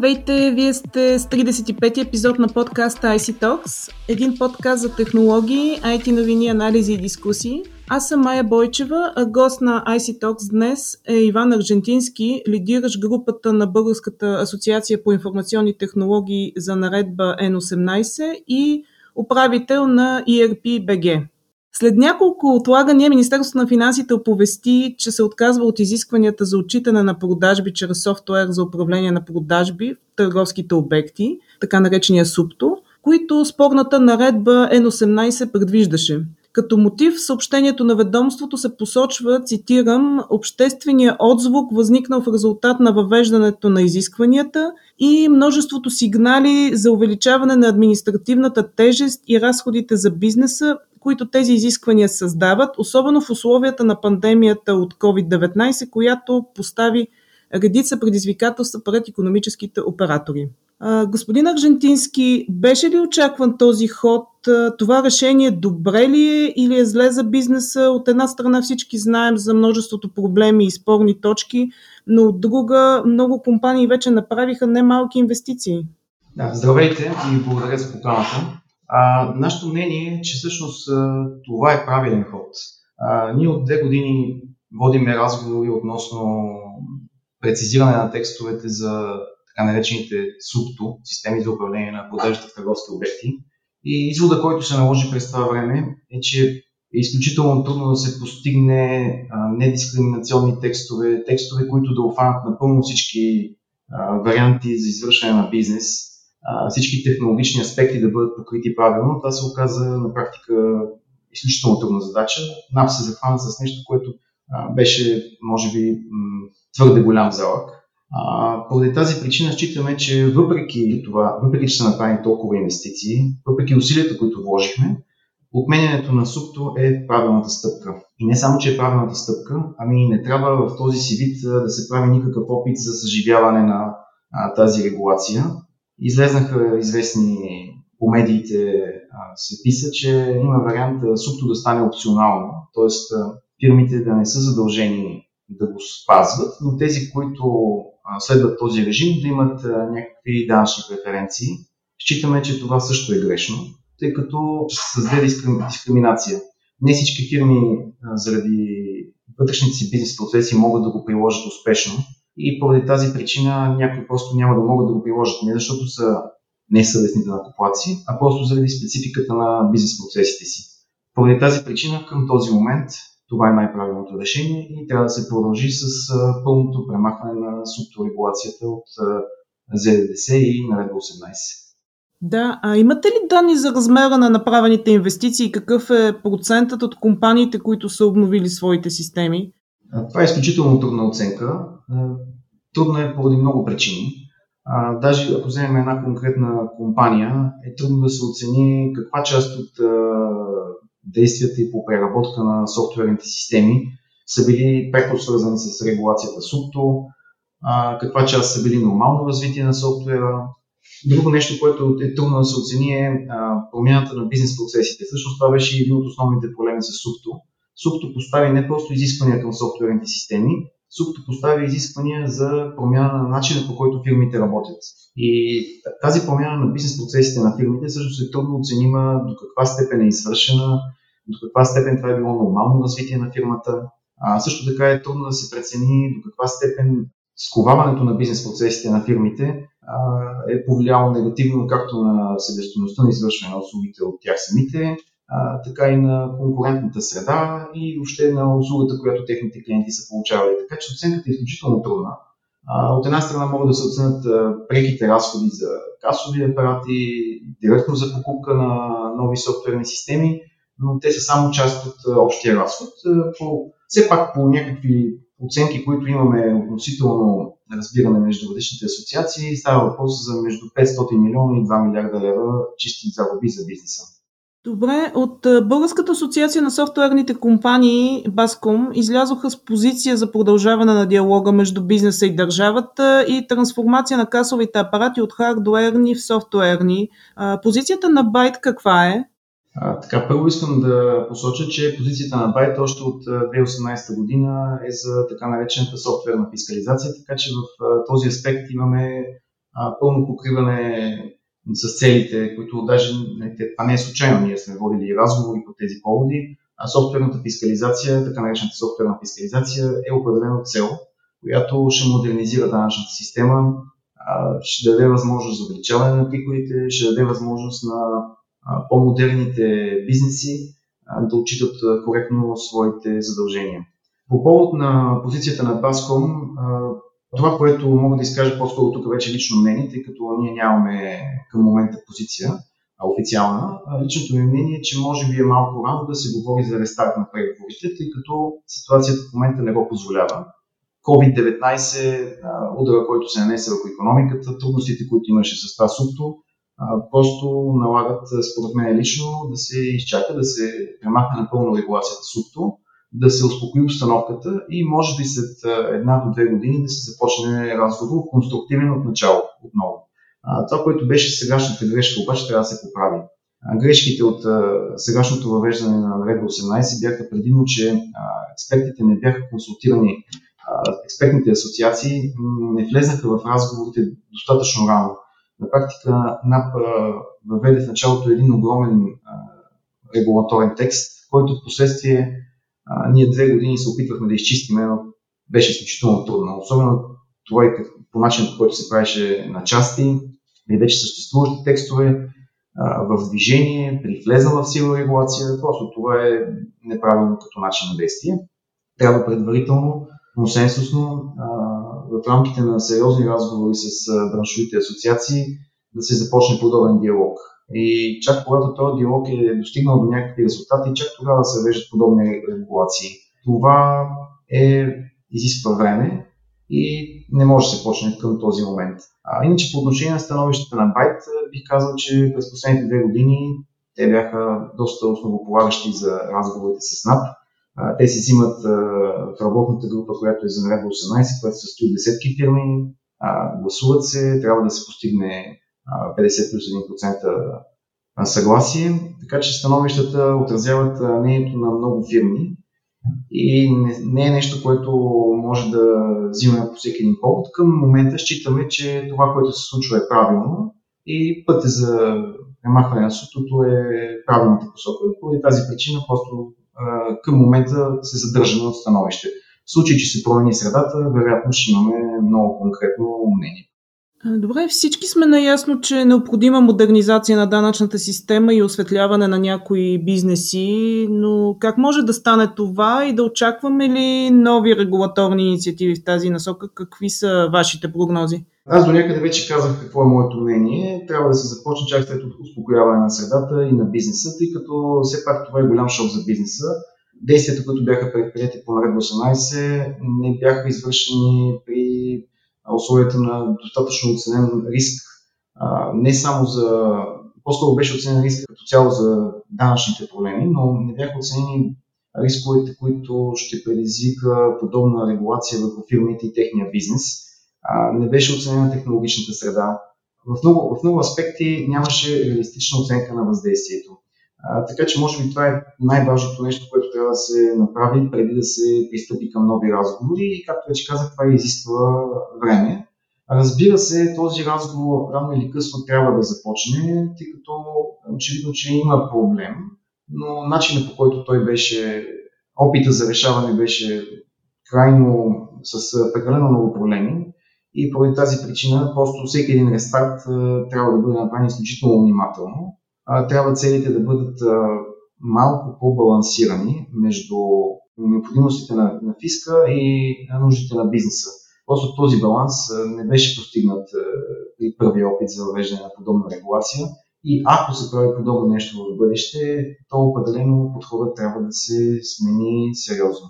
Здравейте, вие сте с 35 епизод на подкаста IC Talks, един подкаст за технологии, IT новини, анализи и дискусии. Аз съм Майя Бойчева, а гост на IC Talks днес е Иван Аржентински, лидиращ групата на Българската асоциация по информационни технологии за наредба N18 и управител на ERP BG. След няколко отлагания Министерството на финансите оповести, че се отказва от изискванията за отчитане на продажби чрез софтуер за управление на продажби в търговските обекти, така наречения СУПТО, които спорната наредба N18 предвиждаше. Като мотив в съобщението на ведомството се посочва, цитирам, обществения отзвук, възникнал в резултат на въвеждането на изискванията и множеството сигнали за увеличаване на административната тежест и разходите за бизнеса които тези изисквания създават, особено в условията на пандемията от COVID-19, която постави редица предизвикателства пред економическите оператори. Господин Аржентински, беше ли очакван този ход? Това решение добре ли е или е зле за бизнеса? От една страна всички знаем за множеството проблеми и спорни точки, но от друга много компании вече направиха немалки инвестиции. Да, здравейте и благодаря за поканата. А, нашето мнение е, че всъщност това е правилен ход. Ние от две години водиме разговори относно прецизиране на текстовете за така наречените СУПТО, системи за управление на продажите в търговски обекти. И извода, който се наложи през това време е, че е изключително трудно да се постигне недискриминационни текстове, текстове, които да обхванат напълно всички варианти за извършване на бизнес всички технологични аспекти да бъдат покрити правилно. Това се оказа на практика изключително трудна задача. НАП се захвана с нещо, което беше, може би, твърде голям залък. Поради тази причина считаме, че въпреки това, въпреки че са направени толкова инвестиции, въпреки усилията, които вложихме, отменянето на СУПТО е правилната стъпка. И не само, че е правилната стъпка, ами не трябва в този си вид да се прави никакъв опит за съживяване на тази регулация. Излезнаха известни по медиите се писа, че има вариант СУПТО да стане опционално, т.е. фирмите да не са задължени да го спазват, но тези, които следват този режим, да имат някакви данъчни преференции. Считаме, че това също е грешно, тъй като създаде дискриминация. Не всички фирми заради вътрешните си бизнес процеси могат да го приложат успешно, и поради тази причина някои просто няма да могат да го приложат. Не защото са несъвестните накоплаци, а просто заради спецификата на бизнес процесите си. Поради тази причина към този момент това е най-правилното решение и трябва да се продължи с пълното премахване на субторегулацията от ЗДДС и наредба 18. Да, а имате ли данни за размера на направените инвестиции и какъв е процентът от компаниите, които са обновили своите системи? Това е изключително трудна оценка. Трудна е поради много причини. А, даже ако вземем една конкретна компания, е трудно да се оцени каква част от а, действията и по преработка на софтуерните системи са били преко свързани с регулацията СУПТО, а, каква част са били нормално развитие на софтуера. Друго нещо, което е трудно да се оцени е а, промяната на бизнес процесите. Всъщност това беше един от основните проблеми с СУПТО. СУПТО постави не просто изисквания към софтуерните системи, СУПТО поставя изисквания за промяна на начина по който фирмите работят. И тази промяна на бизнес процесите на фирмите също е трудно оценима до каква степен е извършена, до каква степен това е било нормално развитие на фирмата. А също така е трудно да се прецени до каква степен сковаването на бизнес процесите на фирмите а, е повлияло негативно както на себестоеността на извършване на услугите от тях самите, така и на конкурентната среда и въобще на услугата, която техните клиенти са получавали. Така че оценката е изключително трудна. От една страна могат да се оценят преките разходи за касови апарати, директно за покупка на нови софтуерни системи, но те са само част от общия разход. По, все пак по някакви оценки, които имаме относително разбиране между различните асоциации, става въпрос за между 500 милиона и 2 милиарда лева чисти загуби за бизнеса. Добре, от Българската асоциация на софтуерните компании Баском излязоха с позиция за продължаване на диалога между бизнеса и държавата и трансформация на касовите апарати от хардуерни в софтуерни. Позицията на Байт каква е? А, така, първо искам да посоча, че позицията на Байт още от 2018 година е за така наречената софтуерна фискализация, така че в този аспект имаме пълно покриване с целите, които даже нали, това не е случайно. Ние сме водили разговори по тези поводи. А софтуерната фискализация, така наречената софтуерна фискализация е определена цел, която ще модернизира данъчната система, ще даде възможност за увеличаване на приходите, ще даде възможност на по-модерните бизнеси да отчитат коректно своите задължения. По повод на позицията на Bascom, това, което мога да изкажа по-скоро тук вече лично мнение, тъй като ние нямаме към момента позиция официална, личното ми мнение е, че може би е малко рано да се говори за рестарт на преговорите, тъй като ситуацията в момента не го позволява. COVID-19, удара, който се нанесе върху економиката, трудностите, които имаше с това супто, просто налагат, според мен лично, да се изчака, да се премахне напълно регулацията супто, да се успокои обстановката и може би след една до две години да се започне разговор конструктивен от начало отново. Това, което беше сегашната грешка, обаче трябва да се поправи. Грешките от сегашното въвеждане на Наредба 18 бяха предимно, че експертите не бяха консултирани експертните асоциации не влезнаха в разговорите достатъчно рано. На практика НАП въведе в началото един огромен регулаторен текст, който в последствие ние две години се опитвахме да изчистим, но беше изключително трудно. Особено това и по начин, по който се правеше на части, и вече съществуващи текстове в движение, при влезна в сила регулация. Просто това е неправилно като начин на действие. Трябва предварително консенсусно в рамките на сериозни разговори с браншовите асоциации да се започне подобен диалог. И чак когато този диалог е достигнал до някакви резултати, чак тогава се веждат подобни регулации. Това е, изисква време и не може да се почне към този момент. А, иначе по отношение на становищата на Байт, бих казал, че през последните две години те бяха доста основополагащи за разговорите с НАП. Те си взимат в работната група, която е за наредба 18, която се състои от десетки фирми, гласуват се, трябва да се постигне 50 плюс 1% съгласие, така че становищата отразяват мнението на много фирми и не, е нещо, което може да взимаме по всеки един повод. Към момента считаме, че това, което се случва е правилно и пътя за премахване на сутото е правилната посока. Поради тази причина просто към момента се задържаме от становище. В случай, че се промени средата, вероятно ще имаме много конкретно мнение. Добре, всички сме наясно, че е необходима модернизация на данъчната система и осветляване на някои бизнеси, но как може да стане това и да очакваме ли нови регулаторни инициативи в тази насока? Какви са вашите прогнози? Аз до някъде вече казах какво е моето мнение. Трябва да се започне чак след успокояване на средата и на бизнеса, тъй като все пак това е голям шок за бизнеса. Действията, които бяха предприяти по наредба 18, не бяха извършени при условията на достатъчно оценен риск. Не само за. По-скоро беше оценен риск като цяло за данъчните проблеми, но не бяха оценени рисковете, които ще предизвика подобна регулация върху фирмите и техния бизнес не беше оценена технологичната среда. В много, в много аспекти нямаше реалистична оценка на въздействието. А, така че, може би, това е най-важното нещо, което трябва да се направи преди да се пристъпи към нови разговори. И, както вече казах, това изисква време. Разбира се, този разговор рано или късно трябва да започне, тъй като очевидно, че има проблем, но начинът по който той беше, опита за решаване беше крайно с прекалено много проблеми и поради тази причина просто всеки един рестарт трябва да бъде направен изключително внимателно. Трябва целите да бъдат малко по-балансирани между необходимостите на, на фиска и нуждите на бизнеса. Просто този баланс не беше постигнат при първия опит за въвеждане на подобна регулация. И ако се прави подобно нещо в бъдеще, то определено подходът трябва да се смени сериозно.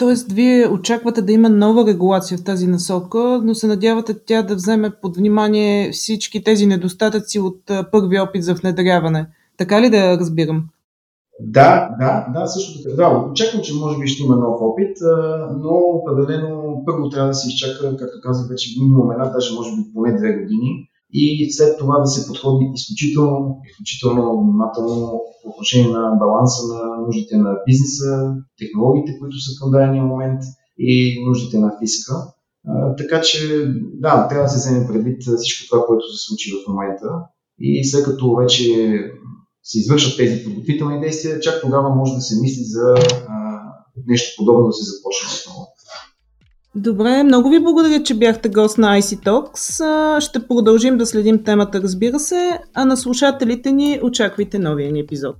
Тоест, вие очаквате да има нова регулация в тази насока, но се надявате тя да вземе под внимание всички тези недостатъци от първи опит за внедряване. Така ли да разбирам? Да, да, да, също така. Да, очаквам, че може би ще има нов опит, но определено първо трябва да се изчака, както казах вече, минимум една, даже може би поне две години, и след това да се подходи изключително, изключително внимателно по отношение на баланса на нуждите на бизнеса, технологиите, които са към дадения момент и нуждите на фиска. Така че, да, трябва да се вземе предвид всичко това, което се случи в момента. И след като вече се извършат тези подготвителни действия, чак тогава може да се мисли за а, нещо подобно да се започне отново. Добре, много ви благодаря, че бяхте гост на IC Talks. Ще продължим да следим темата, разбира се, а на слушателите ни очаквайте новия ни епизод.